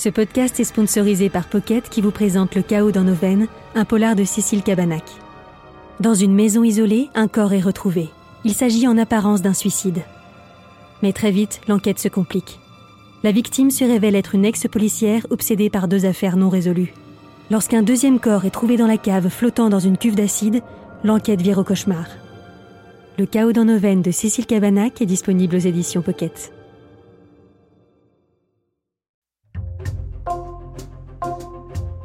Ce podcast est sponsorisé par Pocket qui vous présente Le chaos dans nos veines, un polar de Cécile Cabanac. Dans une maison isolée, un corps est retrouvé. Il s'agit en apparence d'un suicide. Mais très vite, l'enquête se complique. La victime se révèle être une ex-policière obsédée par deux affaires non résolues. Lorsqu'un deuxième corps est trouvé dans la cave flottant dans une cuve d'acide, l'enquête vire au cauchemar. Le chaos dans nos veines de Cécile Cabanac est disponible aux éditions Pocket.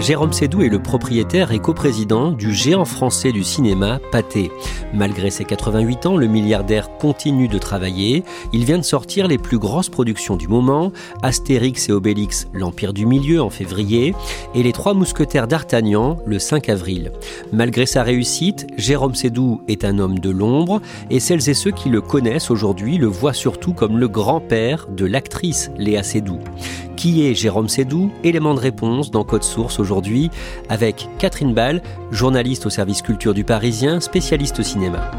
Jérôme Sédou est le propriétaire et coprésident du géant français du cinéma, Pathé. Malgré ses 88 ans, le milliardaire continue de travailler. Il vient de sortir les plus grosses productions du moment, Astérix et Obélix, l'Empire du Milieu en février, et Les Trois Mousquetaires d'Artagnan le 5 avril. Malgré sa réussite, Jérôme Sédou est un homme de l'ombre, et celles et ceux qui le connaissent aujourd'hui le voient surtout comme le grand-père de l'actrice Léa Sédou. Qui est Jérôme Sédou? Élément de réponse dans Code Source aujourd'hui avec Catherine Ball, journaliste au service culture du Parisien, spécialiste au cinéma.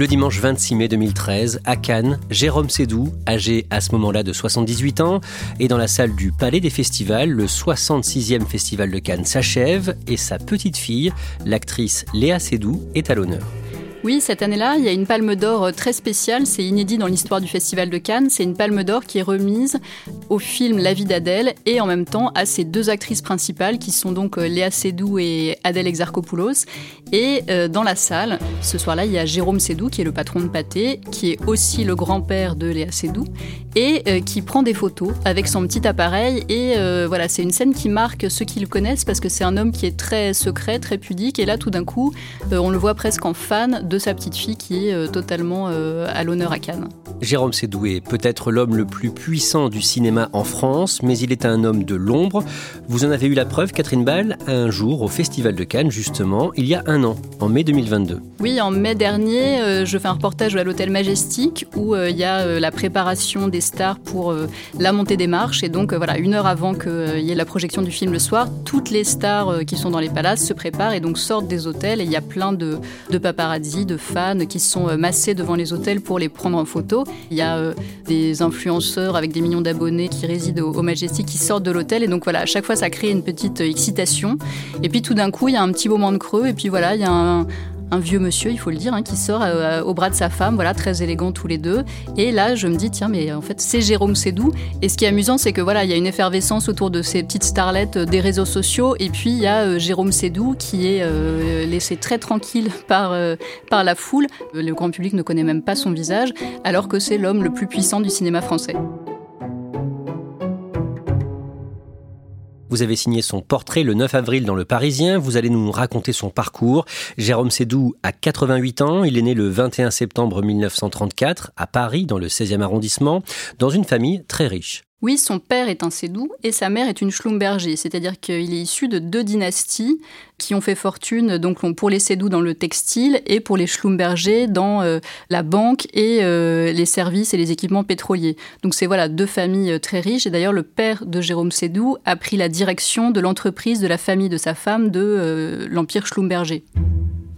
Le dimanche 26 mai 2013, à Cannes, Jérôme Sédou, âgé à ce moment-là de 78 ans, est dans la salle du Palais des Festivals. Le 66e Festival de Cannes s'achève et sa petite fille, l'actrice Léa Sédou, est à l'honneur. Oui, cette année-là, il y a une palme d'or euh, très spéciale, c'est inédit dans l'histoire du Festival de Cannes, c'est une palme d'or qui est remise au film La vie d'Adèle et en même temps à ses deux actrices principales qui sont donc euh, Léa Seydoux et Adèle Exarchopoulos. Et euh, dans la salle, ce soir-là, il y a Jérôme Seydoux qui est le patron de Pâté, qui est aussi le grand-père de Léa Seydoux et qui prend des photos avec son petit appareil. Et voilà, c'est une scène qui marque ceux qui le connaissent parce que c'est un homme qui est très secret, très pudique. Et là, tout d'un coup, on le voit presque en fan de sa petite fille qui est euh, totalement euh, à l'honneur à Cannes. Jérôme Sédou est peut-être l'homme le plus puissant du cinéma en France, mais il est un homme de l'ombre. Vous en avez eu la preuve, Catherine Ball, un jour au Festival de Cannes, justement, il y a un an, en mai 2022. Oui, en mai dernier, euh, je fais un reportage à l'hôtel Majestic où il y a la préparation des stars pour la montée des marches. Et donc, voilà, une heure avant qu'il y ait la projection du film le soir, toutes les stars qui sont dans les palaces se préparent et donc sortent des hôtels. Et il y a plein de, de paparazzi de fans qui sont euh, massés devant les hôtels pour les prendre en photo. Il y a euh, des influenceurs avec des millions d'abonnés qui résident au, Majestic qui sortent de l'hôtel. Et donc voilà, à chaque fois, ça crée une petite euh, excitation. Et puis tout d'un coup, il y a un petit moment de creux. Et puis voilà, il y a un, un vieux monsieur, il faut le dire, hein, qui sort euh, au bras de sa femme, voilà, très élégant tous les deux. Et là, je me dis, tiens, mais en fait, c'est Jérôme Sédou. Et ce qui est amusant, c'est que voilà, il y a une effervescence autour de ces petites starlettes euh, des réseaux sociaux. Et puis, il y a euh, Jérôme Sédou qui est laissé très tranquille par, par la foule. Le grand public ne connaît même pas son visage, alors que c'est l'homme le plus puissant du cinéma français. Vous avez signé son portrait le 9 avril dans Le Parisien. Vous allez nous raconter son parcours. Jérôme Sédou a 88 ans. Il est né le 21 septembre 1934 à Paris, dans le 16e arrondissement, dans une famille très riche. Oui, son père est un Sédou et sa mère est une Schlumberger, c'est-à-dire qu'il est issu de deux dynasties qui ont fait fortune donc pour les Sédou dans le textile et pour les Schlumberger dans euh, la banque et euh, les services et les équipements pétroliers. Donc c'est voilà deux familles euh, très riches et d'ailleurs le père de Jérôme Sédou a pris la direction de l'entreprise de la famille de sa femme de l'empire Schlumberger.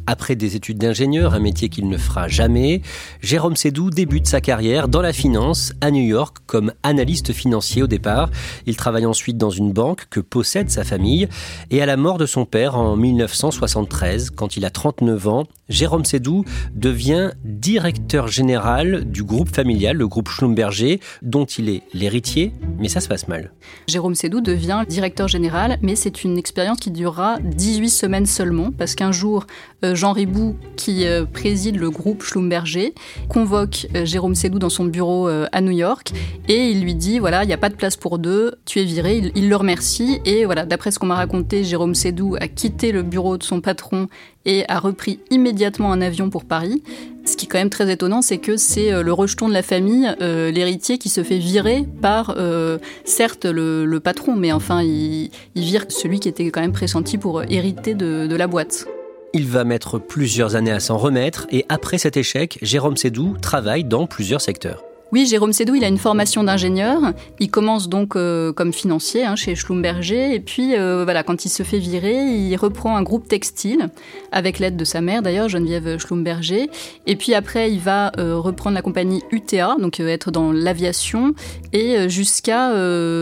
Après des études d'ingénieur, un métier qu'il ne fera jamais, Jérôme Sédou débute sa carrière dans la finance à New York comme analyste financier au départ. Il travaille ensuite dans une banque que possède sa famille et à la mort de son père en 1973, quand il a 39 ans, Jérôme Sédou devient directeur général du groupe familial, le groupe Schlumberger, dont il est l'héritier, mais ça se passe mal. Jérôme Sédou devient directeur général, mais c'est une expérience qui durera 18 semaines seulement, parce qu'un jour, euh, Jean Ribou, qui préside le groupe Schlumberger, convoque Jérôme Sédou dans son bureau à New York et il lui dit voilà, il n'y a pas de place pour deux, tu es viré. Il, le remercie et voilà, d'après ce qu'on m'a raconté, Jérôme Sédou a quitté le bureau de son patron et a repris immédiatement un avion pour Paris. Ce qui est quand même très étonnant, c'est que c'est euh, le rejeton de la famille, euh, l'héritier qui se fait virer par, euh, certes, le, patron, mais enfin, il, vire celui qui était quand même pressenti pour hériter de la boîte. Il va mettre plusieurs années à s'en remettre et après cet échec, Jérôme Sédou travaille dans plusieurs secteurs. Oui, Jérôme Sédou, il a une formation d'ingénieur. Il commence donc euh, comme financier hein, chez Schlumberger. Et puis, euh, voilà, quand il se fait virer, il reprend un groupe textile, avec l'aide de sa mère d'ailleurs, Geneviève Schlumberger. Et puis après, il va euh, reprendre la compagnie UTA, donc être dans l'aviation, et jusqu'à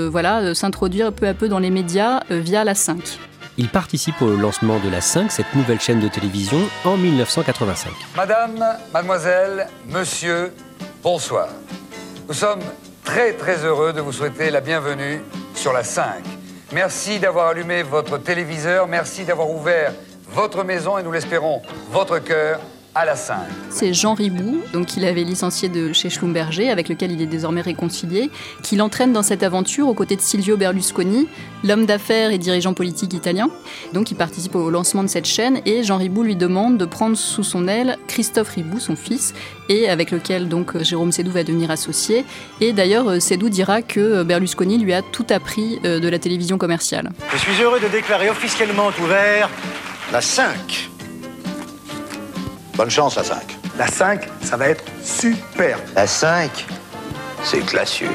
voilà, s'introduire peu à peu dans les médias via la 5. Il participe au lancement de la 5, cette nouvelle chaîne de télévision, en 1985. Madame, mademoiselle, monsieur, bonsoir. Nous sommes très très heureux de vous souhaiter la bienvenue sur la 5. Merci d'avoir allumé votre téléviseur, merci d'avoir ouvert votre maison et nous l'espérons, votre cœur à la 5. C'est Jean Ribou, donc qu'il avait licencié de chez Schlumberger, avec lequel il est désormais réconcilié, qui l'entraîne dans cette aventure aux côtés de Silvio Berlusconi, l'homme d'affaires et dirigeant politique italien. Donc il participe au lancement de cette chaîne et Jean Ribou lui demande de prendre sous son aile Christophe Ribou, son fils, et avec lequel donc Jérôme Sédou va devenir associé. Et d'ailleurs, Sédou dira que Berlusconi lui a tout appris euh, de la télévision commerciale. Je suis heureux de déclarer officiellement ouvert la 5 Bonne chance, la 5. La 5, ça va être super. La 5, c'est classieux.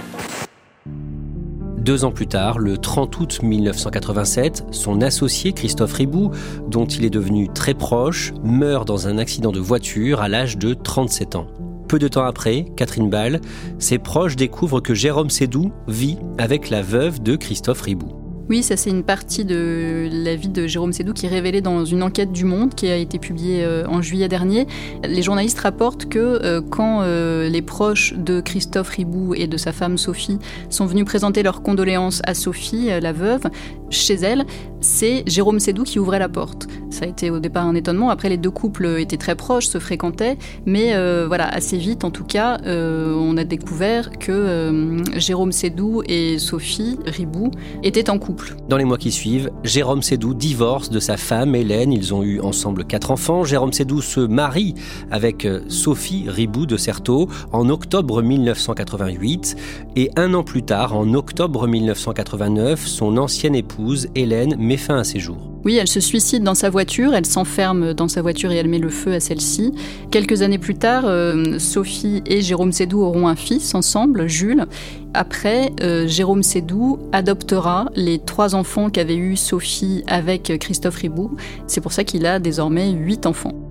Deux ans plus tard, le 30 août 1987, son associé Christophe Ribou, dont il est devenu très proche, meurt dans un accident de voiture à l'âge de 37 ans. Peu de temps après, Catherine Ball, ses proches découvrent que Jérôme Sédou vit avec la veuve de Christophe Ribou. Oui, ça c'est une partie de la vie de Jérôme Sédou qui est révélée dans une enquête du Monde qui a été publiée euh, en juillet dernier. Les journalistes rapportent que euh, quand euh, les proches de Christophe Ribou et de sa femme Sophie sont venus présenter leurs condoléances à Sophie, la veuve, chez elle, c'est Jérôme Sédou qui ouvrait la porte. Ça a été au départ un étonnement. Après, les deux couples étaient très proches, se fréquentaient, mais voilà, assez vite en tout cas, on a découvert que Jérôme Sédou et Sophie Ribou étaient en couple. Dans les mois qui suivent, Jérôme Sédou divorce de sa femme Hélène. Ils ont eu ensemble quatre enfants. Jérôme Sédou se marie avec euh, Sophie Ribou de Certeau en octobre 1988. Et un an plus tard, en octobre 1989, son ancienne épouse Hélène met fin à ses jours. Oui, elle se suicide dans sa voiture, elle s'enferme dans sa voiture et elle met le feu à celle-ci. Quelques années plus tard, euh, Sophie et Jérôme Sédou auront un fils ensemble, Jules. Après, euh, Jérôme Sédou adoptera les trois enfants qu'avait eu Sophie avec Christophe Ribou. C'est pour ça qu'il a désormais huit enfants.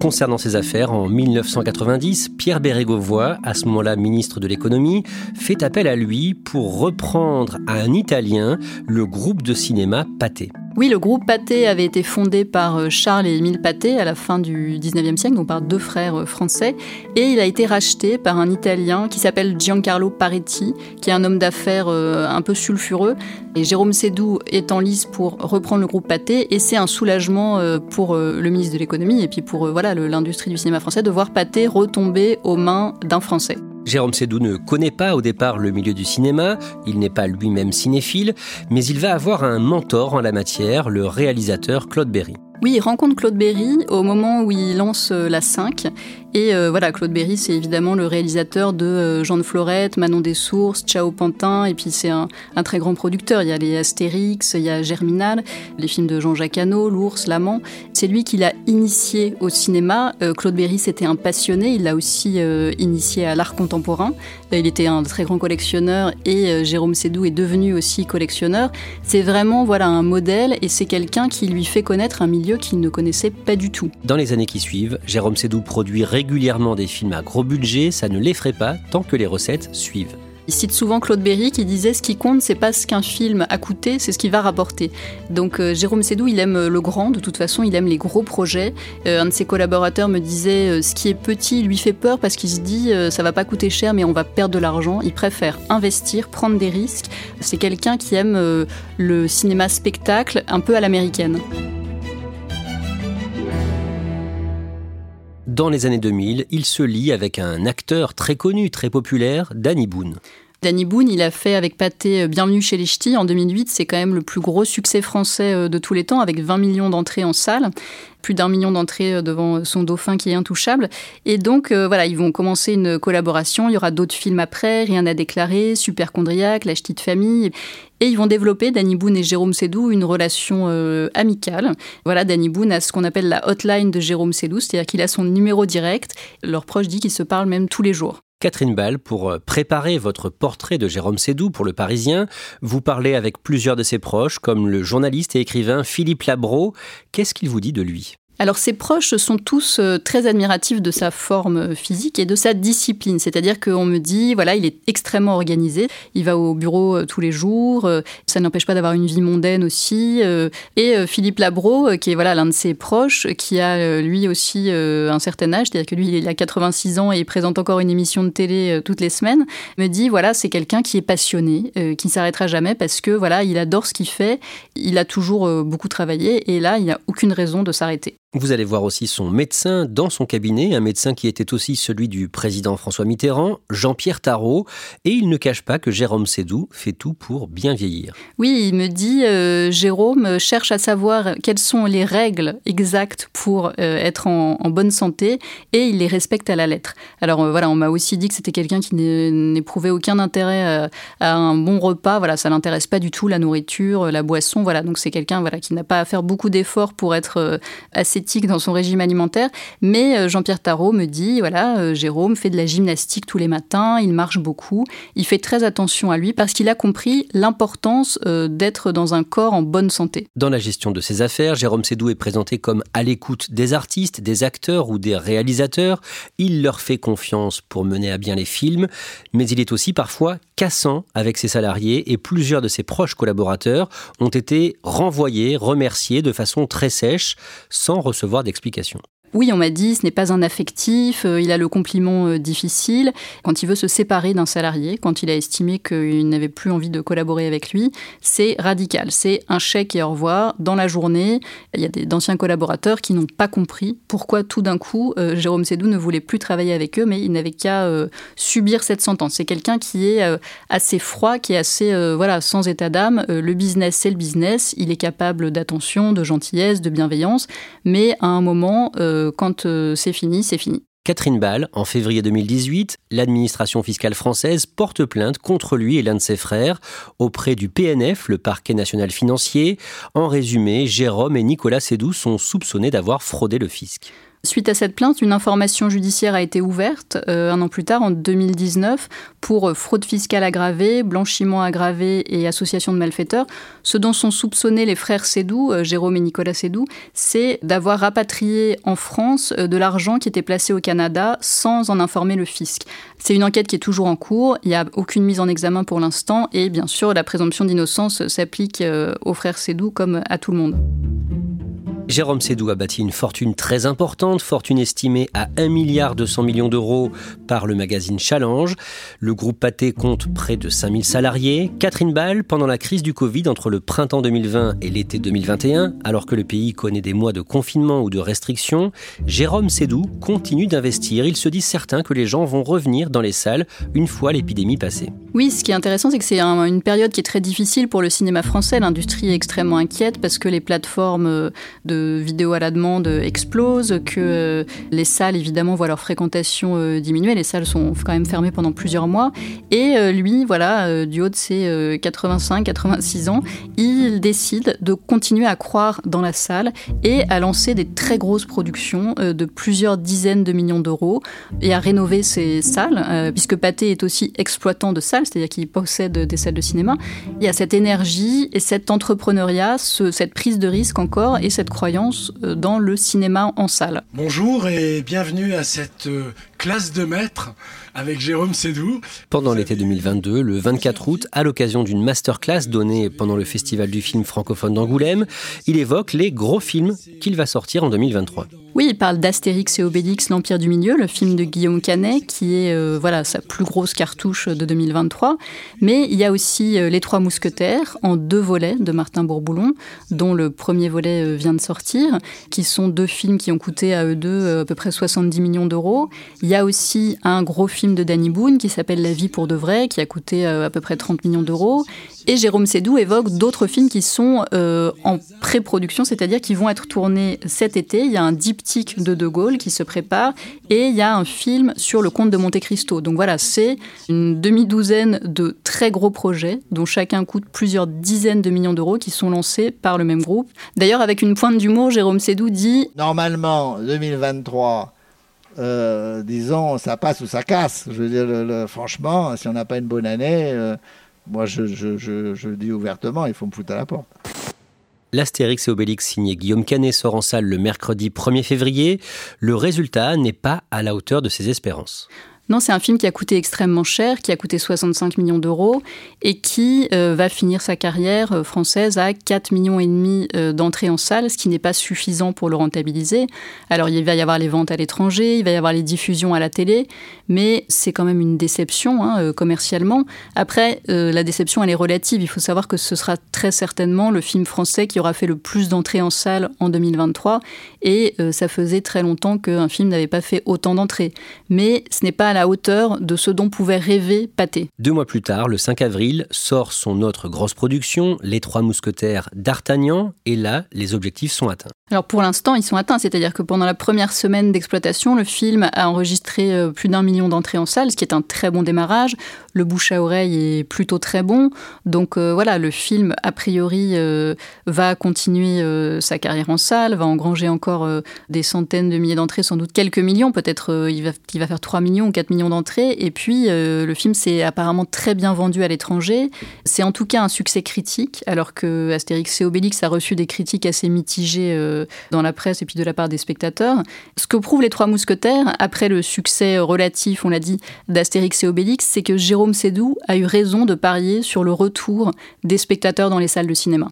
Concernant ses affaires, en 1990, Pierre Bérégovoy, à ce moment-là ministre de l'économie, fait appel à lui pour reprendre à un Italien le groupe de cinéma Pathé. Oui, le groupe Pathé avait été fondé par euh, Charles et Émile Pathé à la fin du 19e siècle, donc par deux frères euh, français, et il a été racheté par un Italien qui s'appelle Giancarlo Paretti, qui est un homme d'affaires euh, un peu sulfureux. Et Jérôme Sédou est en lice pour reprendre le groupe Pathé, et c'est un soulagement pour le ministre de l'économie et puis pour voilà l'industrie du cinéma français de voir Pathé retomber aux mains d'un Français. Jérôme Sédou ne connaît pas au départ le milieu du cinéma, il n'est pas lui-même cinéphile, mais il va avoir un mentor en la matière, le réalisateur Claude Berry. Oui, il rencontre Claude Berry au moment où il lance euh, la 5 et euh, voilà, Claude Berry, c'est évidemment le réalisateur de euh, Jean de Florette, Manon des Sources, Ciao Pantin, et puis c'est un, très grand producteur. Il y a les Astérix, il y a Germinal, les films de Jean-Jacques Hano, L'Ours, L'Amant. C'est lui qui l'a initié au cinéma. Euh, Claude Berry, c'était un passionné. Il l'a aussi initié à l'art contemporain. il était un très grand collectionneur et Jérôme Sédou est devenu aussi collectionneur. C'est vraiment voilà un modèle et c'est quelqu'un qui lui fait connaître un milieu qu'il ne connaissait pas du tout. Dans les années qui suivent, Jérôme Sédou produit régulièrement des films à gros budget, ça ne l'effraie pas tant que les recettes suivent. Il cite souvent Claude Berry qui disait ce qui compte, c'est pas ce qu'un film a coûté, c'est ce qu'il va rapporter. Donc euh, Jérôme Sédou, il aime le grand, de toute façon, il aime les gros projets. Euh, un de ses collaborateurs me disait euh, ce qui est petit lui fait peur parce qu'il se dit ça va pas coûter cher mais on va perdre de l'argent. Il préfère investir, prendre des risques. C'est quelqu'un qui aime le cinéma spectacle un peu à l'américaine. Dans les années 2000, il se lie avec un acteur très connu, très populaire, Danny Boone. Danny Boone, il a fait avec Pathé euh, Bienvenue chez les Ch'tis en 2008. C'est quand même le plus gros succès français euh, de tous les temps, avec 20 millions d'entrées en salle, plus d'un million d'entrées euh, devant son dauphin qui est intouchable. Et donc, voilà, ils vont commencer une collaboration. Il y aura d'autres films après, Rien à déclarer, Superchondriac, La Ch'ti de famille. Et ils vont développer, Danny Boone et Jérôme Sédou, une relation amicale. Voilà, Danny Boone a ce qu'on appelle la hotline de Jérôme Sédou, c'est-à-dire qu'il a son numéro direct. Leur proche dit qu'ils se parlent même tous les jours. Catherine Ball, pour euh, préparer votre portrait de Jérôme Sédou pour Le Parisien, vous parlez avec plusieurs de ses proches, comme le journaliste et écrivain Philippe Labro. Qu'est-ce qu'il vous dit de lui? Alors ses proches sont tous euh, très admiratifs de sa forme euh, physique et de sa discipline. C'est-à-dire qu'on me dit, voilà, il est extrêmement organisé. Il va au bureau euh, tous les jours. Ça n'empêche pas d'avoir une vie mondaine aussi. Et Philippe Labro, qui est voilà l'un de ses proches, qui a lui aussi un certain âge, c'est-à-dire que lui il a 86 ans et il présente encore une émission de télé toutes les semaines, me dit voilà c'est quelqu'un qui est passionné, qui ne s'arrêtera jamais parce que voilà il adore ce qu'il fait. Il a toujours beaucoup travaillé et là il n'y a aucune raison de s'arrêter. Vous allez voir aussi son médecin dans son cabinet, un médecin qui était aussi celui du président François Mitterrand, Jean-Pierre Tarot, et il ne cache pas que Jérôme Sédou fait tout pour bien vieillir. Oui, il me dit, euh, Jérôme cherche à savoir quelles sont les règles exactes pour euh, être en, bonne santé, et il les respecte à la lettre. Alors euh, voilà, on m'a aussi dit que c'était quelqu'un qui n'éprouvait aucun intérêt à un bon repas, voilà, ça l'intéresse pas du tout, la nourriture, la boisson, voilà, donc c'est quelqu'un voilà, qui n'a pas à faire beaucoup d'efforts pour être assez dans son régime alimentaire. Mais euh, Jean-Pierre Tarot me dit, voilà, euh, Jérôme fait de la gymnastique tous les matins, il marche beaucoup, il fait très attention à lui parce qu'il a compris l'importance euh, d'être dans un corps en bonne santé. Dans la gestion de ses affaires, Jérôme Sédou est présenté comme à l'écoute des artistes, des acteurs ou des réalisateurs. Il leur fait confiance pour mener à bien les films, mais il est aussi parfois cassant avec ses salariés et plusieurs de ses proches collaborateurs ont été renvoyés, remerciés de façon très sèche, sans recevoir d'explication. Oui, on m'a dit, ce n'est pas un affectif, euh, il a le compliment euh, difficile. Quand il veut se séparer d'un salarié, quand il a estimé qu'il n'avait plus envie de collaborer avec lui, c'est radical. C'est un chèque et au revoir. Dans la journée, il y a d'anciens collaborateurs qui n'ont pas compris pourquoi tout d'un coup, euh, Jérôme Sédou ne voulait plus travailler avec eux, mais il n'avait qu'à subir cette sentence. C'est quelqu'un qui est assez froid, qui est assez, voilà, sans état d'âme. le business, c'est le business. Il est capable d'attention, de gentillesse, de bienveillance, mais à un moment, quand euh, c'est fini, c'est fini. Catherine Ball, en février 2018, l'administration fiscale française porte plainte contre lui et l'un de ses frères auprès du PNF, le parquet national financier. En résumé, Jérôme et Nicolas Sédou sont soupçonnés d'avoir fraudé le fisc. Suite à cette plainte, une information judiciaire a été ouverte euh, un an plus tard, en 2019, pour euh, fraude fiscale aggravée, blanchiment aggravé et association de malfaiteurs. Ce dont sont soupçonnés les frères Sédou, euh, Jérôme et Nicolas Sédou, c'est d'avoir rapatrié en France de l'argent qui était placé au Canada sans en informer le fisc. C'est une enquête qui est toujours en cours, il n'y a aucune mise en examen pour l'instant et bien sûr la présomption d'innocence s'applique aux frères Sédou comme à tout le monde. Jérôme Sédou a bâti une fortune très importante, fortune estimée à 1 milliard 200 millions d'euros par le magazine Challenge. Le groupe Pathé compte près de 5000 salariés. Catherine Ball, pendant la crise du Covid entre le printemps 2020 et l'été 2021, alors que le pays connaît des mois de confinement ou de restrictions, Jérôme Sédou continue d'investir. Il se dit certain que les gens vont revenir dans les salles une fois l'épidémie passée. Oui, ce qui est intéressant, c'est que c'est une période qui est très difficile pour le cinéma français. L'industrie est extrêmement inquiète parce que les plateformes de vidéos à la demande explosent, que euh, les salles évidemment voient leur fréquentation euh, diminuer. Les salles sont quand même fermées pendant plusieurs mois. Et euh, lui, voilà, du haut de ses 85, 86 ans, il décide de continuer à croire dans la salle et à lancer des très grosses productions de plusieurs dizaines de millions d'euros et à rénover ses salles, puisque Pathé est aussi exploitant de salles, c'est-à-dire qu'il possède des salles de cinéma. Il y a cette énergie et cet entrepreneuriat, cette prise de risque encore et cette croyance euh, dans le cinéma en salle. Bonjour et bienvenue à cette euh, classe de maître avec Jérôme Sédou. Pendant l'été 2022, le 24 août, à l'occasion d'une masterclass donnée pendant le Festival du film francophone d'Angoulême, il évoque les gros films qu'il va sortir en 2023. Oui, il parle d'Astérix et Obélix, l'Empire du Milieu, le film de Guillaume Canet, qui est euh, voilà sa plus grosse cartouche de 2023. Mais il y a aussi euh, Les Trois Mousquetaires, en deux volets de Martin Bourboulon, dont le premier volet euh, vient de sortir, qui sont deux films qui ont coûté à eux deux à peu près 70 millions d'euros. Il y a aussi un gros film de Danny Boone qui s'appelle La vie pour de vrai, qui a coûté à peu près 30 millions d'euros. Et Jérôme Sédou évoque d'autres films qui sont en pré-production, c'est-à-dire qui vont être tournés cet été. Il y a un deep de De Gaulle qui se prépare et il y a un film sur le comte de Monte Cristo. Donc voilà, c'est une demi-douzaine de très gros projets dont chacun coûte plusieurs dizaines de millions d'euros qui sont lancés par le même groupe. D'ailleurs, avec une pointe d'humour, Jérôme Sédou dit Normalement, 2023, euh, disons, ça passe ou ça casse. Je veux dire, franchement, si on n'a pas une bonne année, euh, moi je, je, dis ouvertement, il faut me foutre à la porte. L'Astérix et Obélix signé Guillaume Canet sort en salle le mercredi 1er février. Le résultat n'est pas à la hauteur de ses espérances. Non, c'est un film qui a coûté extrêmement cher, qui a coûté 65 millions d'euros et qui euh, va finir sa carrière euh, française à 4 millions euh, d'entrées en salle, ce qui n'est pas suffisant pour le rentabiliser. Alors il va y avoir les ventes à l'étranger, il va y avoir les diffusions à la télé, mais c'est quand même une déception hein, commercialement. Après, la déception elle est relative. Il faut savoir que ce sera très certainement le film français qui aura fait le plus d'entrées en salle en 2023 et ça faisait très longtemps qu'un film n'avait pas fait autant d'entrées. Mais ce n'est pas à hauteur de ce dont pouvait rêver Pathé. Deux mois plus tard, le 5 avril, sort son autre grosse production, Les Trois Mousquetaires d'Artagnan, et là, les objectifs sont atteints. Alors pour l'instant, ils sont atteints, c'est-à-dire que pendant la première semaine d'exploitation, le film a enregistré euh, plus d'un million d'entrées en salle, ce qui est un très bon démarrage. Le bouche à oreille est plutôt très bon, donc euh, voilà, le film a priori euh, va continuer sa carrière en salle, va engranger encore des centaines de milliers d'entrées, sans doute quelques millions, peut-être il va, va faire 3 millions ou 4 millions d'entrées. Et puis le film s'est apparemment très bien vendu à l'étranger. C'est en tout cas un succès critique, alors que Astérix et Obélix a reçu des critiques assez mitigées dans la presse et puis de la part des spectateurs. Ce que prouvent les Trois Mousquetaires, après le succès relatif, on l'a dit, d'Astérix et Obélix, c'est que Jérôme Sédou a eu raison de parier sur le retour des spectateurs dans les salles de cinéma.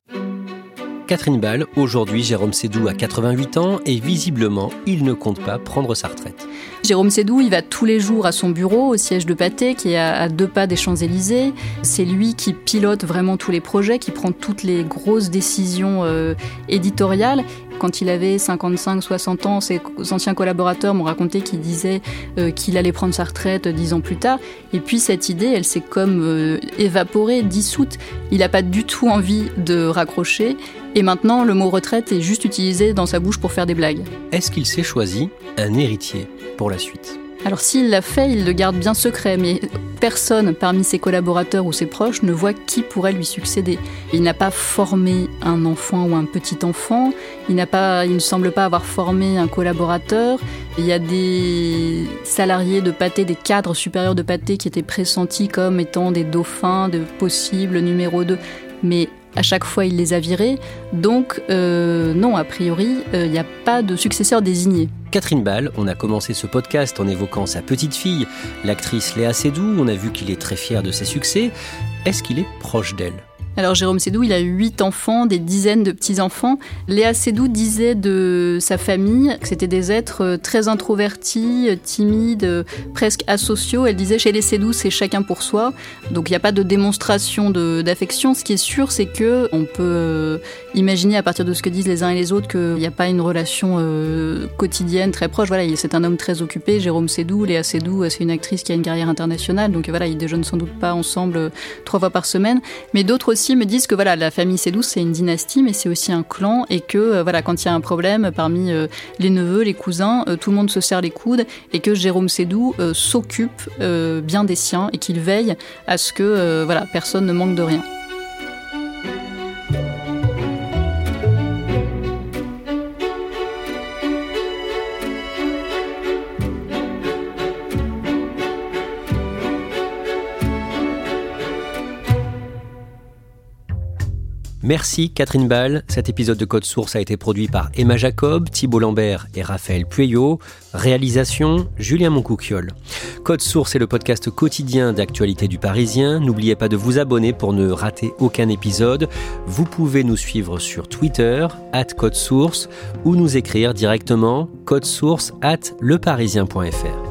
Catherine Ball, aujourd'hui Jérôme Sédou a 88 ans et visiblement il ne compte pas prendre sa retraite. Jérôme Sédou, il va tous les jours à son bureau au siège de Pathé qui est à deux pas des Champs-Élysées. C'est lui qui pilote vraiment tous les projets, qui prend toutes les grosses décisions euh, éditoriales quand il avait 55-60 ans, ses anciens collaborateurs m'ont raconté qu'il disait euh, qu'il allait prendre sa retraite dix ans plus tard. Et puis cette idée, elle s'est comme euh, évaporée, dissoute. Il n'a pas du tout envie de raccrocher. Et maintenant, le mot retraite est juste utilisé dans sa bouche pour faire des blagues. Est-ce qu'il s'est choisi un héritier pour la suite? Alors s'il l'a fait, il le garde bien secret, mais personne parmi ses collaborateurs ou ses proches ne voit qui pourrait lui succéder. Il n'a pas formé un enfant ou un petit enfant, il, ne semble pas avoir formé un collaborateur. Il y a des salariés de pâté, des cadres supérieurs de pâté qui étaient pressentis comme étant des dauphins de possibles numéro 2. Mais à chaque fois, il les a virés. Donc, euh, non, a priori, euh, il n'y a pas de successeur désigné. Catherine Ball, on a commencé ce podcast en évoquant sa petite fille, l'actrice Léa Seydoux. On a vu qu'il est très fier de ses succès. Est-ce qu'il est proche d'elle? Alors Jérôme Sédou, il a huit enfants, des dizaines de petits-enfants. Léa Sédou disait de sa famille que c'était des êtres euh, très introvertis, euh, timides, euh, presque asociaux. Elle disait chez les Sédou, c'est chacun pour soi. Donc il n'y a pas de démonstration d'affection. Ce qui est sûr, c'est que on peut imaginer à partir de ce que disent les uns et les autres qu'il n'y a pas une relation quotidienne très proche. Voilà, c'est un homme très occupé. Jérôme Sédou, Léa Sédou, c'est une actrice qui a une carrière internationale. Donc voilà, ils déjeunent sans doute pas ensemble trois fois par semaine. Mais d'autres aussi me disent que voilà, la famille Sédou, c'est une dynastie, mais c'est aussi un clan, et que euh, voilà, quand il y a un problème parmi euh, les neveux, les cousins, euh, tout le monde se serre les coudes, et que Jérôme Sédou s'occupe bien des siens et qu'il veille à ce que voilà, personne ne manque de rien. Merci Catherine Ball. Cet épisode de Code Source a été produit par Emma Jacob, Thibault Lambert et Raphaël Pueyo. Réalisation Julien Moncouquiole. Code Source est le podcast quotidien d'actualité du Parisien. N'oubliez pas de vous abonner pour ne rater aucun épisode. Vous pouvez nous suivre sur Twitter, at Code Source, ou nous écrire directement source at leparisien.fr.